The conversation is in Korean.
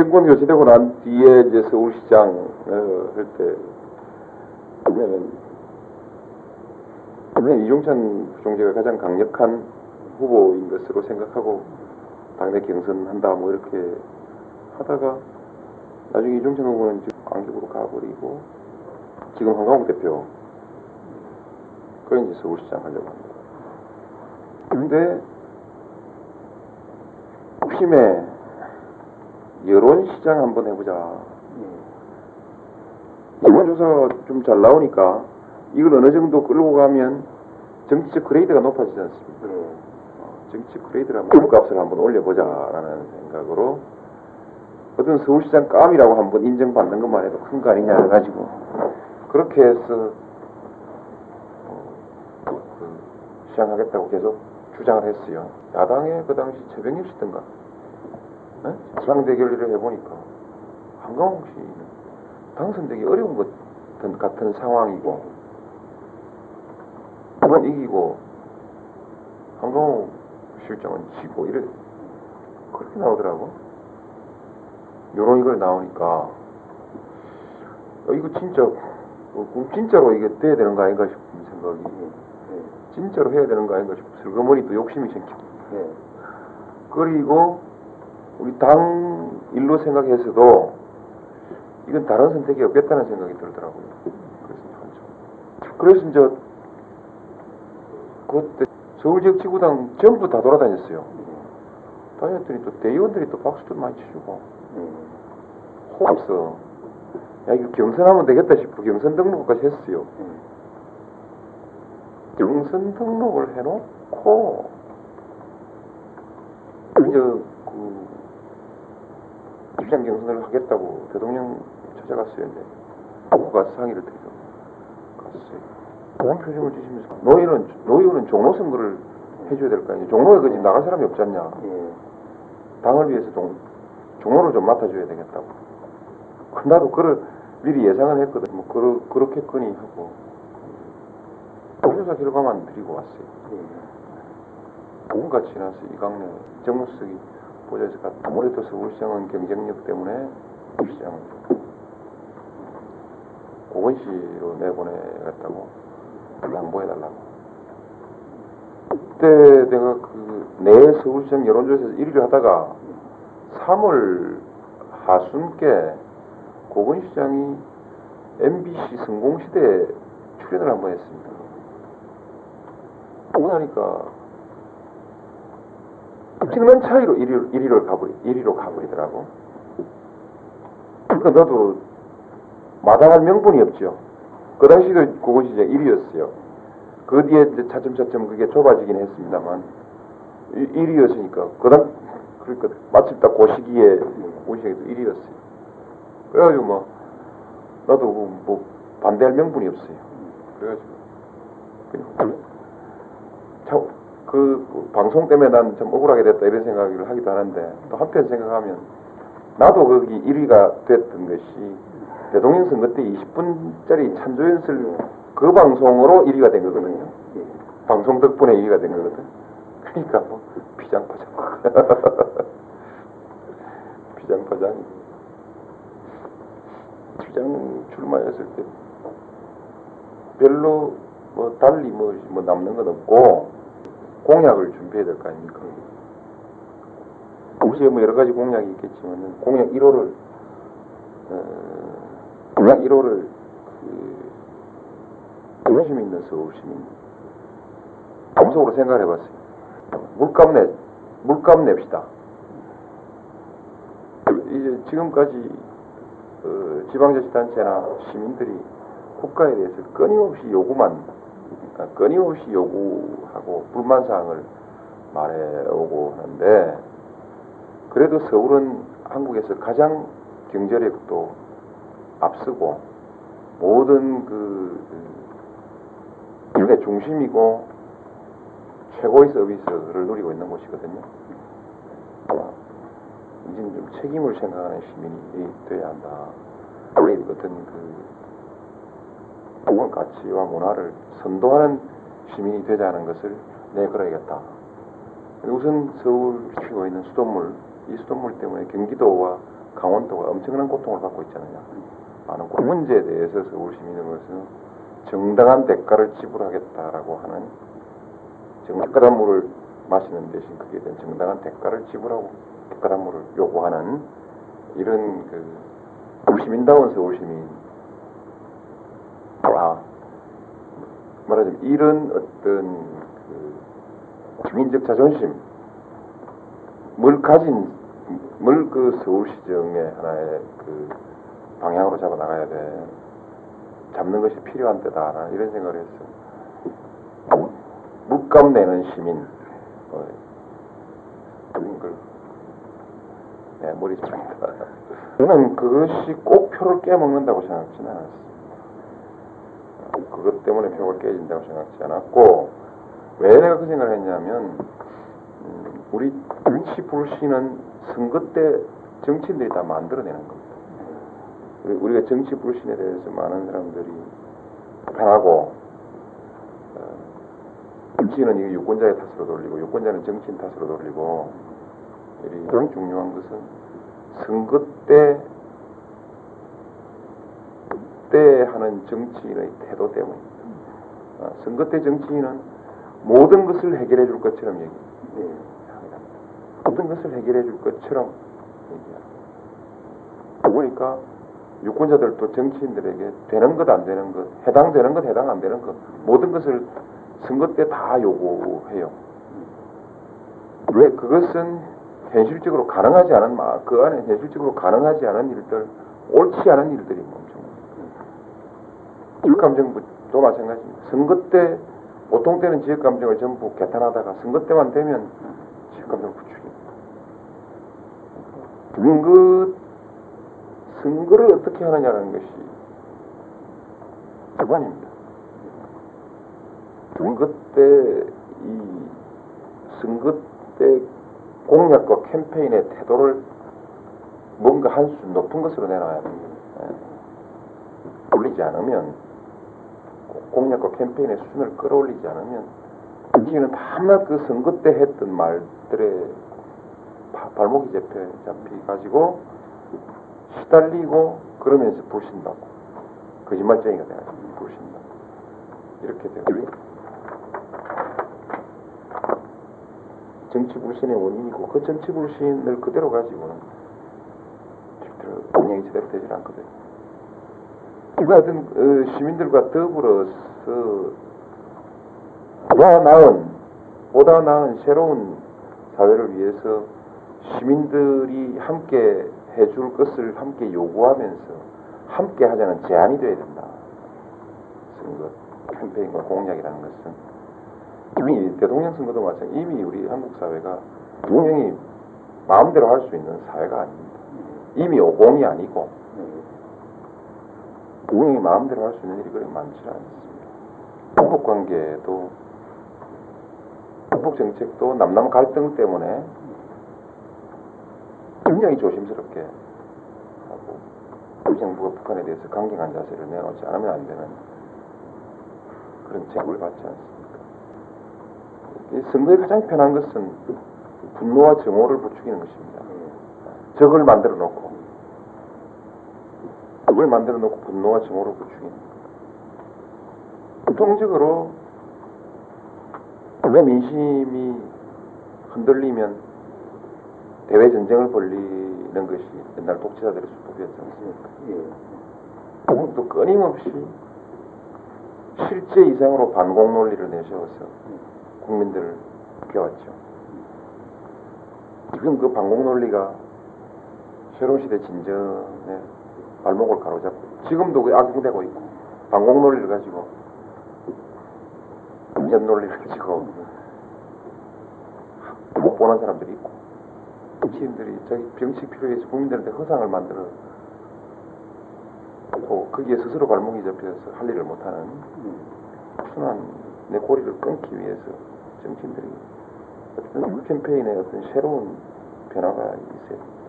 정권 교체되고 난 뒤에 이제 서울시장 어, 할때 보면은 보면 이종찬 부총재가 가장 강력한 후보인 것으로 생각하고 당내 경선한다 뭐 이렇게 하다가 나중에 이종찬 후보는 지금 안격으로 가버리고 지금 한강욱 대표 그 이제 서울시장 하려고 합니다. 근데 혹심에 여론 시장 한번 해보자. 여론조사 좀 잘 나오니까 이걸 어느 정도 끌고 가면 정치적 그레이드가 높아지지 않습니까? 어, 정치적 그레이드를 한번 값을 한번 올려보자라는 생각으로 어떤 서울시장 깜이라고 한번 인정받는 것만 해도 큰 거 아니냐 해가지고 그렇게 해서 어, 그, 그 시장하겠다고 계속 주장을 했어요. 야당의 그 당시 최병일 씨든가 네? 상 대결을 해보니까 한강홍 씨는 당선되기 어려운 것 같은, 상황이고 한번 이기고 한강홍 실장은 지고 이래. 그렇게 나오더라고. 요런 이걸 나오니까 어, 이거 진짜 어, 진짜로 이게 돼야 되는 거 아닌가 싶은 생각이 진짜로 해야 되는 거 아닌가 싶어 슬그머니 또 욕심이 생기고. 그리고 우리 당 일로 생각해서도 이건 다른 선택이 없겠다는 생각이 들더라고요. 그래서 참- 그래서 이제 그때 서울 지역 지구당 전부 다 돌아다녔어요. 다녔더니 또 대의원들이 또 박수도 많이 치주고 호흡서 야 이거 경선하면 되겠다 싶어 경선 등록까지 했어요. 경선 등록을 해놓고 이제 그 입장 경선을 하겠다고 대통령 찾아갔어요. 근데 후보가 상의를 드리고 갔어요. 그런 표정을 지시면서 노예는 노예는 종로 선거를 해줘야 될 거 아니에요. 종로에 그 지금 나갈 사람이 없지 않냐. 당을 위해서 종, 종로를 좀 맡아줘야 되겠다고. 그 나도 그를 미리 예상은 했거든. 뭐 그러, 그렇겠거니 하고 조사 결과만 드리고 왔어요. 5분가 지나서 이강래 정무석이 갔 아무래도 서울시장은 경쟁력 때문에 시장을 고건시로 내보내겠다고 양보해달라고. 그때 내가 그내 서울시장 여론조사에서 1위를 하다가 3월 하순께 고건시장이 MBC 성공시대에 출연을 한 번 했습니다. 하고 나니까 엄청난 차이로 1위, 1위로 가버리, 1위로 가버리더라고. 그러니까 나도 마다할 명분이 없죠. 그 당시도 고건시장 1위였어요. 그 뒤에 이제 차츰차츰 그게 좁아지긴 했습니다만 1위였으니까 그다음 그러니까 마침 딱 그 시기에 고건시장이 1위였어요. 그래가지고 뭐 나도 뭐, 뭐 반대할 명분이 없어요. 그래가지고 그냥 참, 그 방송 때문에 난좀 억울하게 됐다 이런 생각을 하기도 하는데 또 한편 생각하면 나도 거기 1위가 됐던 것이 대통령 선거 때 20분짜리 찬조연설 그 방송으로 1위가 된 거거든요. 방송 덕분에 1위가 된 거거든. 그러니까 뭐 비장파장. 비장파장. 시장 출마했을 때 별로 뭐 달리 뭐, 뭐 남는 건 없고 공약을 준비해야 될 거 아닙니까? 혹시 뭐 여러 가지 공약이 있겠지만 공약 1호를 어, 공약 1호를 그 관심 있는 서울 시민 감속으로 생각을 해봤어요. 물값 내 물값 냅시다. 이제 지금까지 어, 지방자치단체나 시민들이 국가에 대해서 끊임없이 요구만 그러니까 끊임없이 요구하고 불만사항을 말해오고 하는데 그래도 서울은 한국에서 가장 경제력도 앞서고 모든 그 일의 중심이고 최고의 서비스를 누리고 있는 곳이거든요. 이제 좀 책임을 생각하는 시민이 돼야 한다. 우리 어떤 그 좋은 가치와 문화를 선도하는 시민이 되자는 것을 내걸어야겠다. 우선 서울 피고 있는 수돗물, 이 수돗물 때문에 경기도와 강원도가 엄청난 고통을 받고 있잖아요. 많은 그 문제에 대해서 서울 시민으로서 정당한 대가를 지불하겠다라고 하는 정당한 물을 마시는 대신 그에 대한 정당한 대가를 지불하고 깨끗한 물을 요구하는 이런 그 서울시민다운 서울 시민 아, 말하자면 이런 어떤 그 주민적 자존심 뭘 가진 뭘그 서울시정의 하나의 그 방향으로 잡아 나가야 돼. 잡는 것이 필요한 때다. 이런 생각을 했어. 물값 내는 시민. 어, 걸 네, 머리속입니다. 저는 그것이 꼭 표를 깨먹는다고 생각지는 않았습니다 그것 때문에 표가 깨진다고 생각지 않았고 왜 내가 그 생각을 했냐면 음, 우리 정치 불신은 선거 때 정치인들이 다 만들어내는 겁니다. 우리- 우리가 정치 불신에 대해서 많은 사람들이 편하고 어, 정치인은 이거 유권자의 탓으로 돌리고 유권자는 정치인 탓으로 돌리고 이 가장 중요한 것은 선거 때 때 하는 정치인의 태도 때문입니다. 어, 선거 때 정치인은 모든 것을 해결해 줄 것처럼 얘기합니다. 모든 것을 해결해 줄 것처럼 얘기합니다. 그러니까 유권자들도 정치인들에게 되는 것 안 되는 것, 해당되는 것 해당 안 되는 것 모든 것을 선거 때 다 요구해요. 왜 그것은 현실적으로 가능하지 않은 마- 그 안에 현실적으로 가능하지 않은 일들, 옳지 않은 일들이 엄청 지역감정도 마찬가지입니다. 선거 때 보통 때는 지역감정을 전부 개탄하다가 선거 때만 되면 지역감정을 부추깁니다. 선거 선거를 어떻게 하느냐는 것이 주관입니다. 선거 때 이 선거 때 공약과 캠페인의 태도를 뭔가 한 수 높은 것으로 내놔야 됩니다. 예. 올리지 않으면 공약과 캠페인의 수준을 끌어올리지 않으면 정치인은 밤낮 그 선거 때 했던 말들에 바- 발목이 잡혀 잡히 가지고 시달리고 그러면서 불신다고 거짓말쟁이가 돼가지고 불신다고 이렇게 되고 정치 불신의 원인이고 그 정치 불신을 그대로 가지고는 절대로 공약이 제대로 되질 않거든요. 우리 같은 어, 시민들과 더불어서 보다 나은 보다 나은 새로운 사회를 위해서 시민들이 함께 해줄 것을 함께 요구하면서 함께 하자는 제안이 돼야 된다. 선거 캠페인과 공약이라는 것은 이미 대통령 선거도 마찬가지 이미 우리 한국 사회가 대통령이 마음대로 할 수 있는 사회가 아닙니다. 이미 오공이 아니고 대통령이 마음대로 할 수 있는 일이 그렇게 많지 않습니다. 한국 관계도 한국 정책도 남남 갈등 때문에 굉장히 조심스럽게 하고 우리 정부가 북한에 대해서 강경한 자세를 내놓지 않으면 안 되는 그런 책을 받지 않습니까? 이 선거에 가장 편한 것은 분노와 증오를 부추기는 것입니다. 적을 만들어 놓고 적을 만들어 놓고 분노와 증오를 부추기는 보통적으로 왜 민심이 흔들리면 대외 전쟁을 벌리는 것이 옛날 독재자들의 수법이었지 않습니까? 오늘도 끊임없이 실제 이상으로 반공 논리를 내세워서 국민들을 깨웠죠. 지금 그 반공 논리가 새로운 시대 진전에 발목을 가로잡고 지금도 그 악용되고 있고 반공 논리를 가지고 금전 논리를 가지고 못 보는 사람들이 있고 정치인들이 자기 병식 필요해서 국민들한테 허상을 만들어 또 거기에 스스로 발목이 잡혀서 할 일을 못하는 순한 내 고리를 끊기 위해서 정치인들이 어떤 캠페인에 어떤 새로운 변화가 있어요.